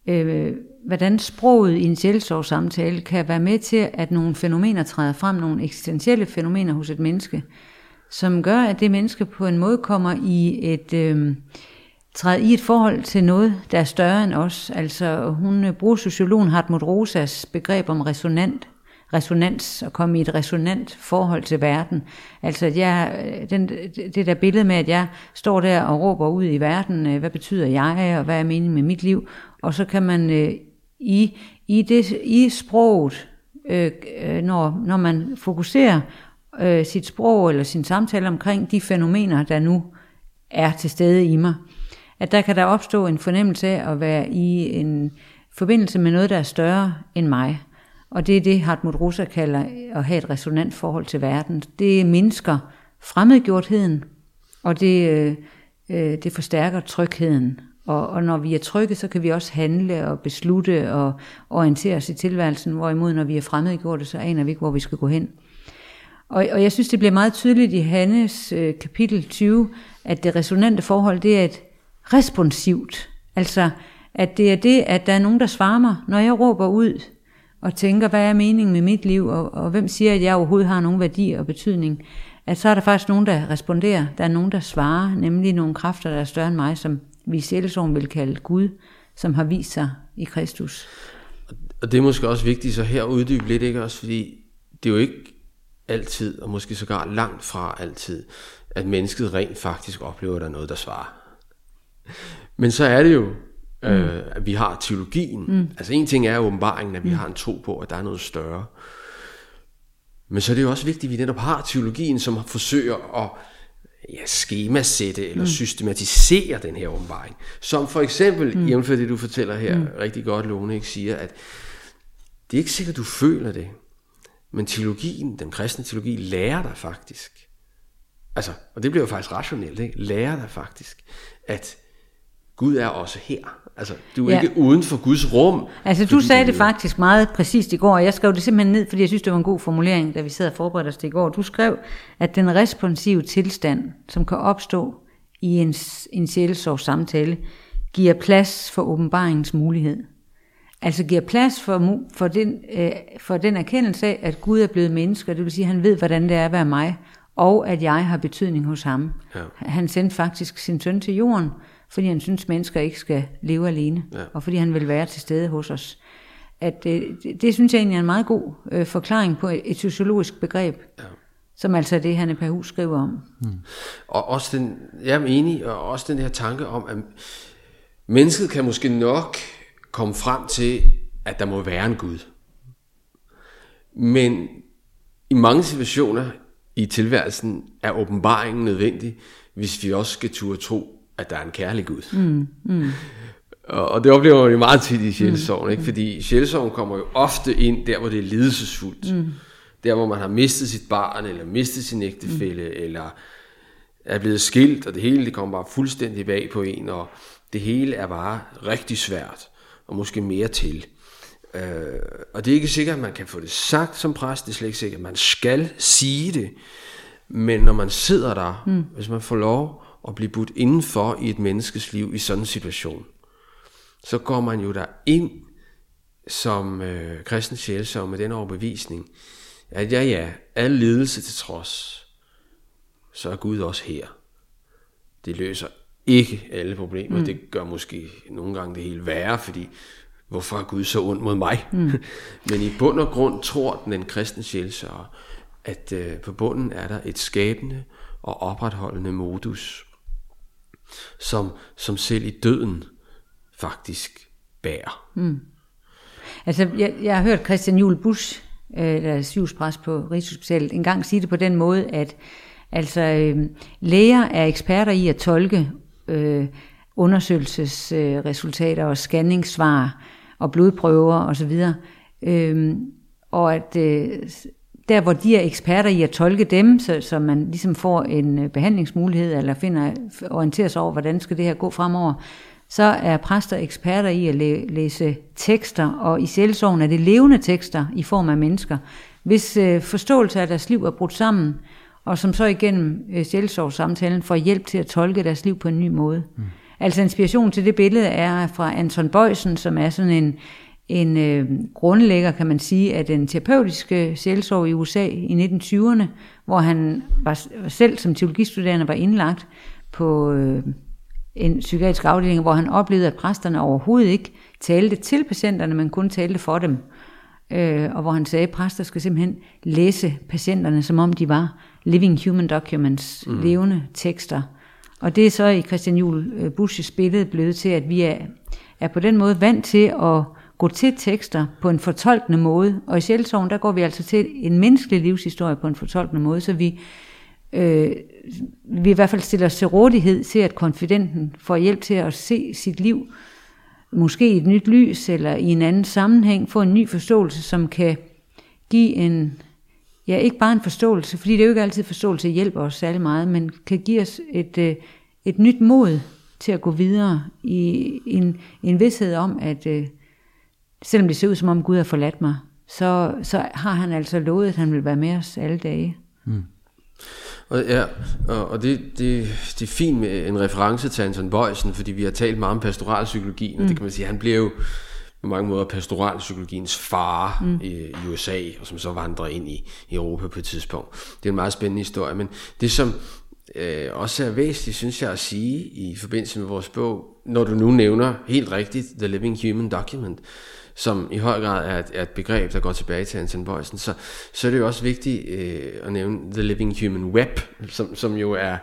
øh, hvordan sproget i en sjælsorgssamtale kan være med til, at nogle fænomener træder frem, nogle eksistentielle fænomener hos et menneske, som gør, at det menneske på en måde kommer i et... Øh, træde i et forhold til noget, der er større end os. Altså hun øh, bruger sociologen Hartmut Rosas begreb om resonant, resonans og komme i et resonant forhold til verden. Altså jeg, øh, den, det der billede med, at jeg står der og råber ud i verden, øh, hvad betyder jeg, og hvad er meningen med mit liv, og så kan man i, i, det, i sproget, øh, øh, når, når man fokuserer øh, sit sprog eller sin samtale omkring de fænomener, der nu er til stede i mig, at der kan der opstå en fornemmelse af at være i en forbindelse med noget, der er større end mig. Og det er det, Hartmut Rosa kalder at have et resonant forhold til verden. Det mindsker fremmedgjortheden, og det, øh, øh det forstærker trygheden. Og, og når vi er trygge, så kan vi også handle og beslutte og orientere os i tilværelsen, hvorimod når vi er fremmedgjorte, så aner vi ikke, hvor vi skal gå hen. Og, og jeg synes, det bliver meget tydeligt i Hannes øh, kapitel 20, at det resonante forhold, det er et responsivt. Altså, at det er det, at der er nogen, der svarer mig, når jeg råber ud og tænker, hvad er meningen med mit liv, og, og hvem siger, at jeg overhovedet har nogen værdi og betydning, at så er der faktisk nogen, der responderer. Der er nogen, der svarer, nemlig nogle kræfter, der er større end mig, som vi i sjælesorden vil kalde Gud, som har vist sig i Kristus. Og det er måske også vigtigt så her uddybe lidt, ikke også, fordi det er jo ikke altid, og måske sågar langt fra altid, at mennesket rent faktisk oplever, at der er noget, der svarer. Men så er det jo, øh, at vi har teologien. Mm. Altså en ting er åbenbaringen, at vi har en tro på, at der er noget større. Men så er det jo også vigtigt, at vi netop har teologien, som forsøger at ja, skemasætte eller mm. systematisere den her åbenbaring. Som for eksempel, mm. jævnfør det du fortæller her, mm. rigtig godt Lone, ikke, siger, at det er ikke sikkert, du føler det, men teologien, den kristne teologi, lærer dig faktisk, altså, og det bliver jo faktisk rationelt, ikke? lærer dig faktisk, at Gud er også her. Altså, du er Ja. ikke uden for Guds rum. Altså du sagde det faktisk meget præcist i går, og jeg skrev det simpelthen ned, fordi jeg synes, det var en god formulering, da vi sad og forberedte os til i går. Du skrev, at den responsive tilstand, som kan opstå i en, en sjælesorgs samtale, giver plads for åbenbaringens mulighed. Altså giver plads for, for, den, øh, for den erkendelse af, at Gud er blevet menneske, og det vil sige, at han ved, hvordan det er at være mig, og at jeg har betydning hos ham. Ja. Han sendte faktisk sin søn til jorden, fordi han synes, mennesker ikke skal leve alene, Ja. og fordi han vil være til stede hos os. At, øh, det, det synes jeg egentlig er en meget god øh, forklaring på et, et sociologisk begreb, ja. som altså er det, Hanne Perhus skriver om. Og også den, jeg er enig, og også den her tanke om, at mennesket kan måske nok komme frem til, at der må være en Gud. Men i mange situationer i tilværelsen er åbenbaringen nødvendig, hvis vi også skal turde tro, at der er en kærlig Gud. Mm, mm. Og, og det oplever man jo meget tit i sjælsorgen, ikke? fordi sjælsorgen kommer jo ofte ind der, hvor det er lidelsesfuldt. Mm. Der, hvor man har mistet sit barn, eller mistet sin ægtefælle, mm. eller er blevet skilt, og det hele det kommer bare fuldstændig bag på en, og det hele er bare rigtig svært, og måske mere til. Øh, og det er ikke sikkert, at man kan få det sagt som præst, det er slet ikke sikkert, at man skal sige det, men når man sidder der, mm. hvis man får lov at blive budt indenfor i et menneskes liv i sådan en situation, så går man jo der ind som øh, kristen sjælsov med den overbevisning, at ja ja, al lidelse til trods, så er Gud også her. Det løser ikke alle problemer. Mm. Det gør måske nogle gange det hele værre, fordi hvorfor er Gud så ond mod mig? Mm. Men i bund og grund tror den en kristen sjælsørger, at øh, på bunden er der et skabende og opretholdende modus, som, som selv i døden faktisk bærer. Mm. Altså, jeg, jeg har hørt Christian Juhl Busch, øh, der er på Rigshospitalet, engang sige det på den måde, at altså, øh, læger er eksperter i at tolke øh, undersøgelsesresultater øh, og scanningssvar og blodprøver osv. Øh, og at øh, der, hvor de er eksperter i at tolke dem, så, så man ligesom får en øh, behandlingsmulighed, eller finder, orienterer sig over, hvordan skal det her gå fremover, så er præster eksperter i at læ- læse tekster, og i selvsorgen er det levende tekster i form af mennesker, hvis øh, forståelse af deres liv er brudt sammen, og som så igennem øh, selvsorgssamtalen får hjælp til at tolke deres liv på en ny måde. Mm. Altså inspiration til det billede er fra Anton Bøjsen, som er sådan en, en øh, grundlægger, kan man sige, af den terapeutiske selvsorg i USA i 1920'erne, hvor han var selv som teologistuderende var indlagt på øh, en psykiatrisk afdeling, hvor han oplevede, at præsterne overhovedet ikke talte til patienterne, men kun talte for dem. Øh, og hvor han sagde, at præster skal simpelthen læse patienterne, som om de var living human documents, mm. levende tekster. Og det er så i Christian Juhl øh, Busches billede blevet til, at vi er, er på den måde vant til at gå til tekster på en fortolkende måde. Og i Sjælsorgen, der går vi altså til en menneskelig livshistorie på en fortolkende måde, så vi, øh, vi i hvert fald stiller os til rådighed til, at konfidenten får hjælp til at se sit liv måske i et nyt lys eller i en anden sammenhæng, få en ny forståelse, som kan give en, ja ikke bare en forståelse, fordi det er jo ikke altid forståelse hjælper os særlig meget, men kan give os et, øh, et nyt mod til at gå videre i en, en vidshed om, at øh, selvom det ser ud som om Gud har forladt mig, så, så har han altså lovet, at han vil være med os alle dage. Mm. Og, ja, og, det, det, det er fint med en reference til Anton Bøjsen, fordi vi har talt meget om pastoralpsykologien, mm. og det kan man sige, han bliver jo på mange måder pastoralpsykologiens far mm. i, i USA, og som så vandrer ind i, i Europa på et tidspunkt. Det er en meget spændende historie, men det som øh, også er væsentligt, synes jeg at sige i forbindelse med vores bog, når du nu nævner helt rigtigt The Living Human Document, som i høj grad er et, er et begreb, der går tilbage til Anton Boysen, så, så er det jo også vigtigt øh, at nævne The Living Human Web, som, som jo er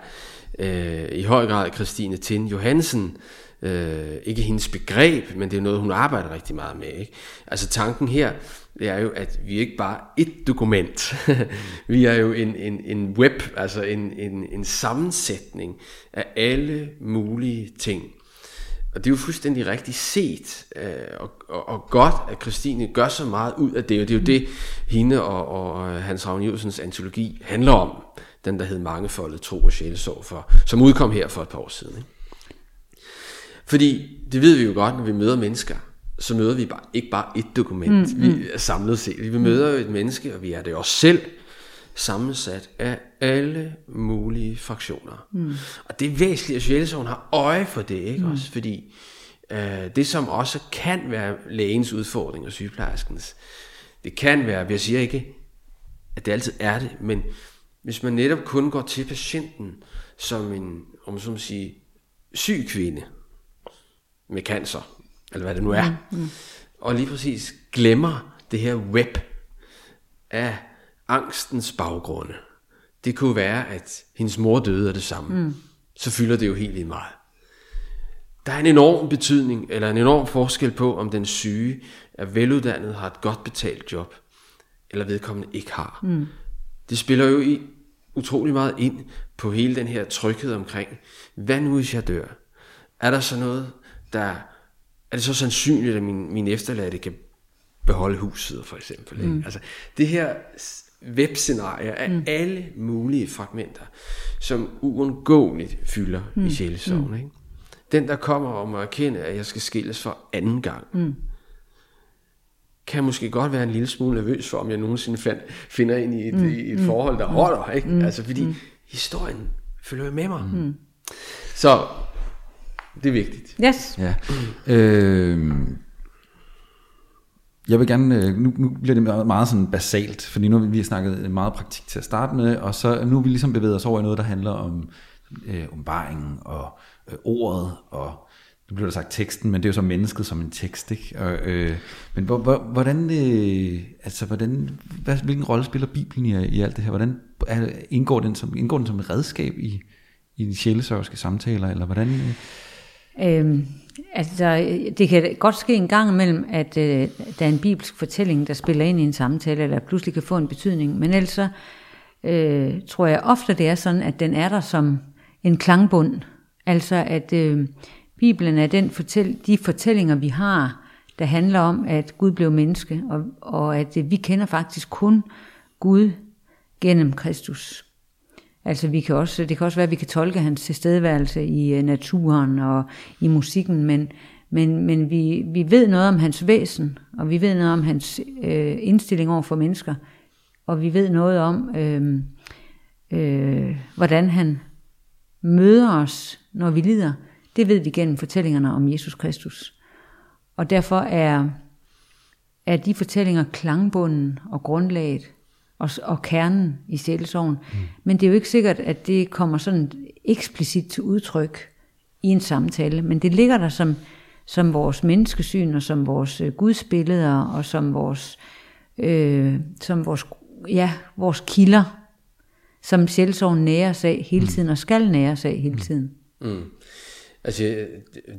øh, i høj grad Christine Tin Johansen, øh, ikke hendes begreb, men det er noget, hun arbejder rigtig meget med. Ikke? Altså tanken her, det er jo, at vi ikke bare et dokument. vi er jo en, en, en web, altså en, en, en sammensætning af alle mulige ting. Og det er jo fuldstændig rigtigt set, øh, og, og, og godt, at Christine gør så meget ud af det, og det er jo det, hende og, og Hans Ravn Jøsens antologi handler om, den der hed Mangefoldet Tro og Sjælesår, for, som udkom her for et par år siden. Ikke? Fordi det ved vi jo godt, når vi møder mennesker, så møder vi bare, ikke bare et dokument, mm, mm. vi er samlet set. Vi møder jo et menneske, og vi er det også selv, sammensat af alle mulige fraktioner. Mm. Og det er væsentligt, at Sjælesovn har øje for det, ikke mm. også? Fordi øh, det, som også kan være lægens udfordring og sygeplejerskens, det kan være, jeg siger ikke, at det altid er det, men hvis man netop kun går til patienten som en, om så sige, syg kvinde med cancer, eller hvad det nu er, mm. Mm. og lige præcis glemmer det her web af angstens baggrunde. Det kunne være, at hendes mor døde af det samme. Mm. Så fylder det jo helt vildt meget. Der er en enorm betydning, eller en enorm forskel på, om den syge er veluddannet, har et godt betalt job, eller vedkommende ikke har. Mm. Det spiller jo i utrolig meget ind på hele den her tryghed omkring, hvad nu hvis jeg dør? Er der så noget, der... Er det så sandsynligt, at min, min efterladte kan beholde huset, for eksempel? Mm. Altså, det her webscenarier af mm. alle mulige fragmenter, som uundgåeligt fylder mm. i sjælesorgen. Mm. Ikke? Den, der kommer om at erkende, at jeg skal skilles for anden gang, mm. kan måske godt være en lille smule nervøs for, om jeg nogensinde find, finder ind i et, mm. i et mm. forhold, der holder. Ikke? Mm. Altså, fordi mm. historien følger med mig. Mm. Så det er vigtigt. Yes. Ja. Øh, jeg vil gerne, øh, nu, nu bliver det meget, meget sådan basalt, fordi nu har vi snakket meget praktik til at starte med, og så nu er vi ligesom bevæget os over i noget, der handler om øh, ombaringen og øh, ordet, og nu bliver der sagt teksten, men det er jo så mennesket som en tekst, ikke? Og, øh, men hvor, hvor, hvordan, øh, altså hvordan, hvad, hvilken rolle spiller Bibelen i, i alt det her? Hvordan er, indgår, den som, indgår den som et redskab i, i de sjælesørgske samtaler, eller hvordan... Øh, Øhm, altså, øh, det kan godt ske en gang imellem, at øh, der er en bibelsk fortælling, der spiller ind i en samtale, eller pludselig kan få en betydning. Men ellers så øh, tror jeg ofte, det er sådan, at den er der som en klangbund. Altså, at øh, Bibelen er den fortæl de fortællinger, vi har, der handler om, at Gud blev menneske, og, og at øh, vi kender faktisk kun Gud gennem Kristus. Altså vi kan også, det kan også være, at vi kan tolke hans tilstedeværelse i øh, naturen og i musikken, men, men, men vi, vi ved noget om hans væsen, og vi ved noget om hans øh, indstilling over for mennesker, og vi ved noget om, øh, øh, hvordan han møder os, når vi lider. Det ved vi gennem fortællingerne om Jesus Kristus. Og derfor er, er de fortællinger klangbunden og grundlaget og, og kernen i sjælsorgen. Mm. Men det er jo ikke sikkert, at det kommer sådan eksplicit til udtryk i en samtale, men det ligger der som, som vores menneskesyn, og som vores øh, gudsbilleder, og som vores, øh, som vores, ja, vores kilder, som sjælsorgen nærer sig hele tiden, og skal nære sig hele tiden. Mm. Altså,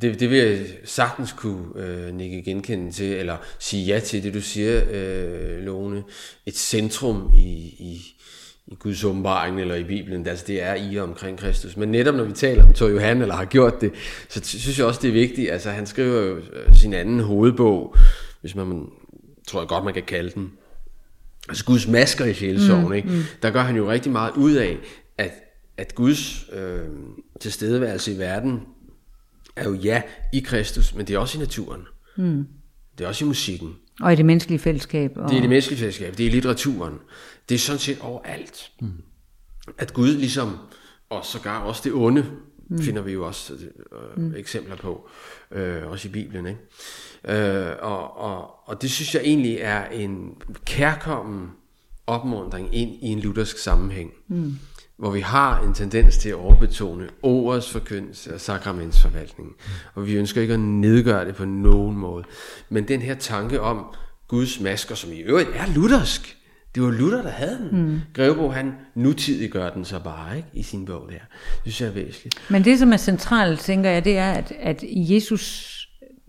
det, det vil jeg sagtens kunne øh, nikke genkende til, eller sige ja til det, du siger, øh, Lone. Et centrum i, i, i Guds åbenbaring eller i Bibelen, altså det er i og omkring Kristus. Men netop når vi taler om Tor Johan, eller har gjort det, så synes jeg også, det er vigtigt. Altså han skriver jo øh, sin anden hovedbog, hvis man, tror jeg godt, man kan kalde den. Altså Guds masker i sjælsorgen, mm, ikke? Mm. Der gør han jo rigtig meget ud af, at, at Guds øh, tilstedeværelse i verden er jo ja i Kristus, men det er også i naturen. Mm. Det er også i musikken. Og i det menneskelige fællesskab. Og... Det er det menneskelige fællesskab, det er i litteraturen. Det er sådan set overalt. Mm. At Gud ligesom, og sågar også det onde, mm. finder vi jo også øh, mm. eksempler på, øh, også i Bibelen. Ikke? Øh, og, og, og det synes jeg egentlig er en kærkommen opmuntring ind i en luthersk sammenhæng. Mm hvor vi har en tendens til at overbetone ordets forkyndelse og sakramentsforvaltning. Mm. Og vi ønsker ikke at nedgøre det på nogen måde. Men den her tanke om Guds masker, som i øvrigt er luthersk, det var Luther, der havde den. Mm. Grevebo, han nutidig gør den så bare ikke, i sin bog der. Det synes jeg er væsentligt. Men det, som er centralt, tænker jeg, det er, at, at Jesus,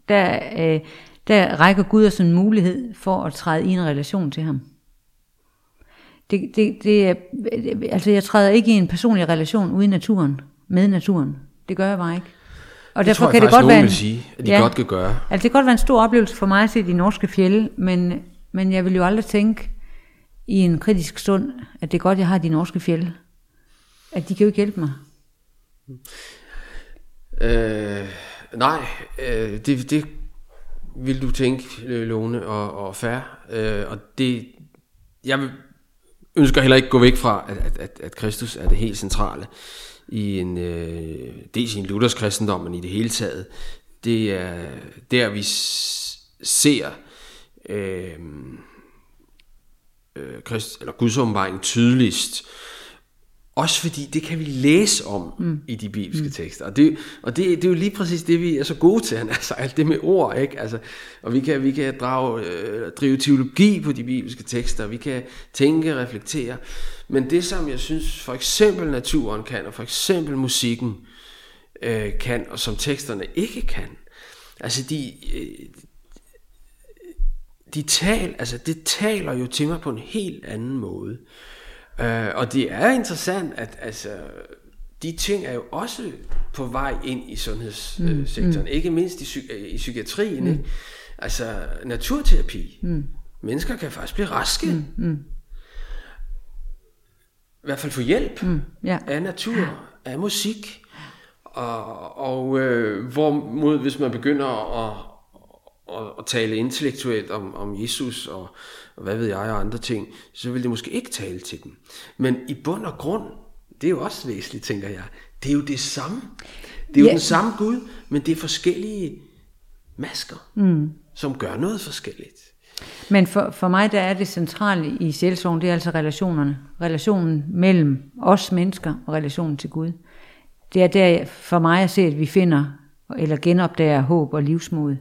der, øh, der rækker Gud os en mulighed for at træde i en relation til ham. Det, det, det, altså jeg træder ikke i en personlig relation ude i naturen, med naturen. Det gør jeg bare ikke. Og det derfor tror jeg kan det godt være en, sige, at de ja, godt kan gøre. Altså det kan godt være en stor oplevelse for mig at se de norske fjelle, men, men jeg vil jo aldrig tænke i en kritisk stund, at det er godt, jeg har de norske fjelle. At de kan jo ikke hjælpe mig. Øh, nej, øh, det, det vil du tænke, Lone og, og Fær. Øh, og det, jeg vil ønsker heller ikke gå væk fra, at, at, at Kristus er det helt centrale i en, øh, dels i en luthersk kristendom, men i det hele taget. Det er der, vi ser øh, øh, Christ, eller Guds åbenbaring tydeligst, også fordi det kan vi læse om mm. i de bibelske mm. tekster. Og, det, og det, det er jo lige præcis det, vi er så gode til. Altså alt det med ord. Ikke? Altså, og vi kan, vi kan drage, øh, drive teologi på de bibelske tekster. Vi kan tænke, reflektere. Men det, som jeg synes for eksempel naturen kan, og for eksempel musikken øh, kan, og som teksterne ikke kan. Altså de, øh, de tal, altså det taler jo til mig på en helt anden måde. Øh, og det er interessant, at altså, de ting er jo også på vej ind i sundhedssektoren, mm, mm. ikke mindst i, psy- i psykiatrien. Mm. Ikke? Altså naturterapi. Mm. Mennesker kan faktisk blive raske. Mm, mm. I hvert fald få hjælp mm, ja. af natur, af musik. Og, og øh, hvorimod hvis man begynder at, at, at tale intellektuelt om, om Jesus og, og hvad ved jeg og andre ting, så vil det måske ikke tale til dem. Men i bund og grund, det er jo også væsentligt, tænker jeg, det er jo det samme. Det er jo ja. den samme Gud, men det er forskellige masker, mm. som gør noget forskelligt. Men for, for mig der er det centrale i selvsorgen, det er altså relationerne. Relationen mellem os mennesker og relationen til Gud. Det er der for mig at se, at vi finder eller genopdager håb og livsmod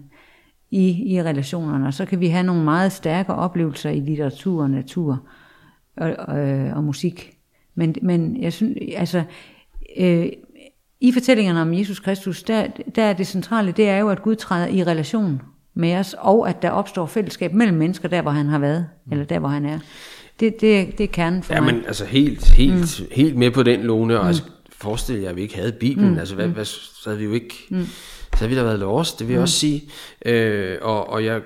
i, i relationerne. Og så kan vi have nogle meget stærke oplevelser i litteratur og natur og, og, og musik. Men, men jeg synes, altså, øh, i fortællingerne om Jesus Kristus, der, der er det centrale, det er jo, at Gud træder i relation med os, og at der opstår fællesskab mellem mennesker, der hvor han har været, eller der hvor han er. Det, det, det er kernen for ja, mig. men altså helt, helt, mm. helt med på den, Lone, og mm. altså, forestil jer, at vi ikke havde Bibelen, mm. altså hvad, mm. hvad, så havde vi jo ikke, mm. Så havde vi da været lost, det vil jeg mm. også sige. Øh, og, og jeg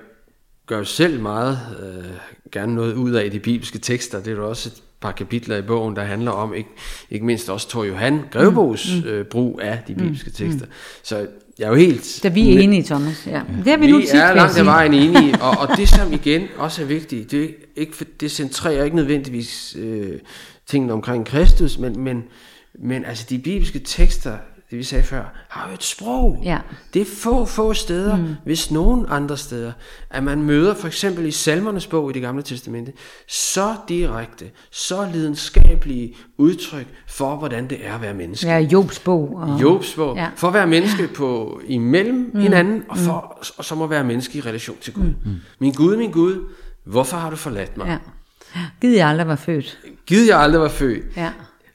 gør selv meget øh, gerne noget ud af de bibelske tekster, det er jo også et par kapitler i bogen, der handler om, ikke, ikke mindst også Tor Johan Grevebogs mm. øh, brug af de bibelske mm. tekster. Så jeg er jo helt... Da vi er enige, Thomas. Ja. Det er vi, vi nu tit, er langt af vejen enige, og, og det som igen også er vigtigt, det, er ikke, det centrerer ikke nødvendigvis øh, tingene omkring Kristus, men, men, men altså de bibelske tekster, vi sagde før, har jo et sprog. Ja. Det er få, få steder, mm. hvis nogen andre steder, at man møder for eksempel i salmernes bog i det gamle testamente, så direkte, så lidenskabelige udtryk for, hvordan det er at være menneske. Ja, Jobs bog. Og... Jobs bog. Ja. For at være menneske på, imellem mm. hinanden, og, for, mm. og så må være menneske i relation til Gud. Mm. Min Gud, min Gud, hvorfor har du forladt mig? Ja. Gid jeg aldrig var født. Gid jeg aldrig var født. Ja.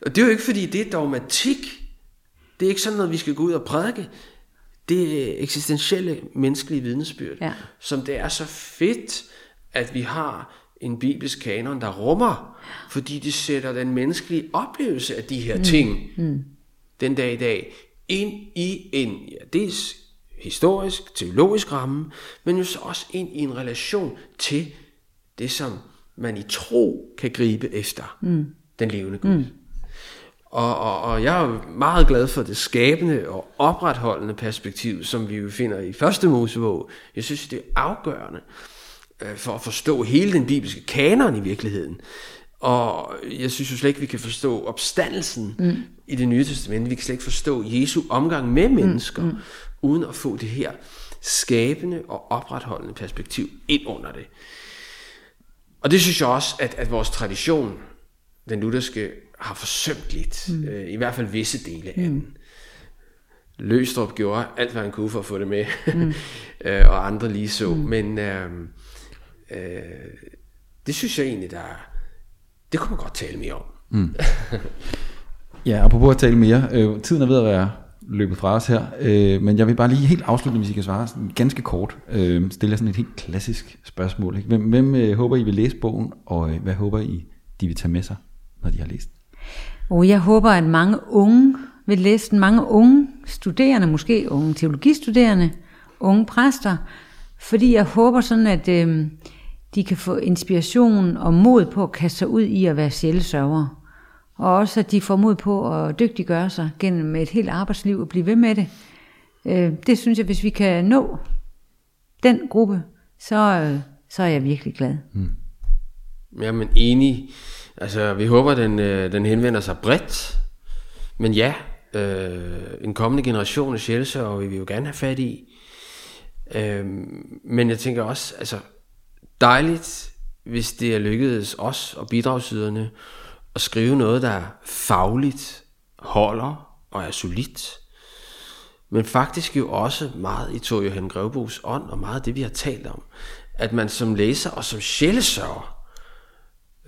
Og det er jo ikke fordi, det er dogmatik. Det er ikke sådan noget, vi skal gå ud og prædike. Det er eksistentielle menneskelige vidnesbyrd, ja. som det er så fedt, at vi har en bibelsk kanon, der rummer, fordi det sætter den menneskelige oplevelse af de her mm. ting, mm. den dag i dag, ind i en, ja, dels historisk, teologisk ramme, men jo så også ind i en relation til det, som man i tro kan gribe efter mm. den levende Gud. Mm. Og, og, og jeg er meget glad for det skabende og opretholdende perspektiv, som vi jo finder i første Mosebog. Jeg synes, det er afgørende øh, for at forstå hele den bibelske kanon i virkeligheden. Og jeg synes jo slet ikke, vi kan forstå opstandelsen mm. i det nye testament. Vi kan slet ikke forstå Jesu omgang med mennesker, mm. Mm. uden at få det her skabende og opretholdende perspektiv ind under det. Og det synes jeg også, at, at vores tradition, den lutherske har forsømt lidt, mm. øh, i hvert fald visse dele af mm. den. Løstrup gjorde alt, hvad han kunne for at få det med, mm. øh, og andre lige så. Mm. Men øh, øh, det synes jeg egentlig, der det kunne man godt tale mere om. Mm. ja, apropos at tale mere, øh, tiden er ved at være løbet fra os her, øh, men jeg vil bare lige helt afslutte, hvis I kan svare sådan ganske kort, øh, stille sådan et helt klassisk spørgsmål. Ikke? Hvem, hvem øh, håber I vil læse bogen, og øh, hvad håber I, de vil tage med sig, når de har læst og jeg håber, at mange unge vil læse den. Mange unge studerende, måske unge teologistuderende, unge præster. Fordi jeg håber sådan, at øh, de kan få inspiration og mod på at kaste sig ud i at være sjælesørger. Og også, at de får mod på at dygtiggøre sig gennem et helt arbejdsliv og blive ved med det. Øh, det synes jeg, hvis vi kan nå den gruppe, så, øh, så er jeg virkelig glad. Mm. Jamen enig. Altså, vi håber, den, øh, den henvender sig bredt. Men ja, øh, en kommende generation af sjælsørger vil vi jo gerne have fat i. Øh, men jeg tænker også, altså, dejligt, hvis det er lykkedes os og bidragsyderne at skrive noget, der fagligt holder og er solidt. Men faktisk jo også meget i Tor Johan Grevbogs ånd, og meget af det, vi har talt om. At man som læser og som sjælesørger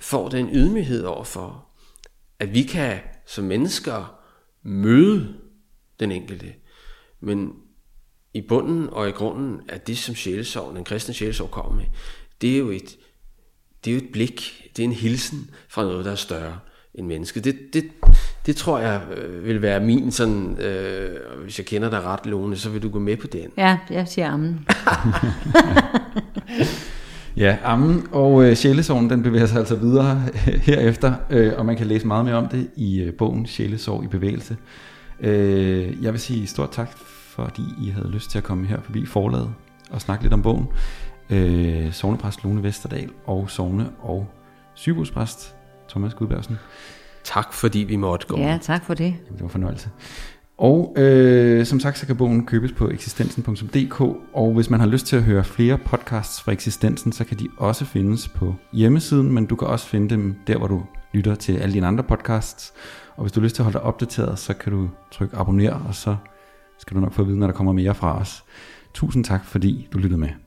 får den ydmyghed overfor, at vi kan som mennesker møde den enkelte, men i bunden og i grunden er det, som sjælesorg, den kristne sjælesorg kommer med, det er jo et, det er jo et blik, det er en hilsen fra noget, der er større. end mennesket. Det, det, det tror jeg øh, vil være min sådan, øh, hvis jeg kender dig ret, Lone, så vil du gå med på den. Ja, jeg siger ammen. Ja, ammen og øh, sjælesorgen, den bevæger sig altså videre herefter, øh, og man kan læse meget mere om det i øh, bogen Sjælesorg i bevægelse. Øh, jeg vil sige stort tak, fordi I havde lyst til at komme her forbi forlaget og snakke lidt om bogen. Øh, Sognepræst Lone Vesterdal og Sogne og sygehuspræst Thomas Gudbergsen. Tak fordi vi måtte gå. Ja, tak for det. Jamen, det var en fornøjelse. Og øh, som sagt, så kan bogen købes på eksistensen.dk, og hvis man har lyst til at høre flere podcasts fra Eksistensen, så kan de også findes på hjemmesiden, men du kan også finde dem der, hvor du lytter til alle dine andre podcasts. Og hvis du har lyst til at holde dig opdateret, så kan du trykke abonner, og så skal du nok få at vide, når der kommer mere fra os. Tusind tak, fordi du lyttede med.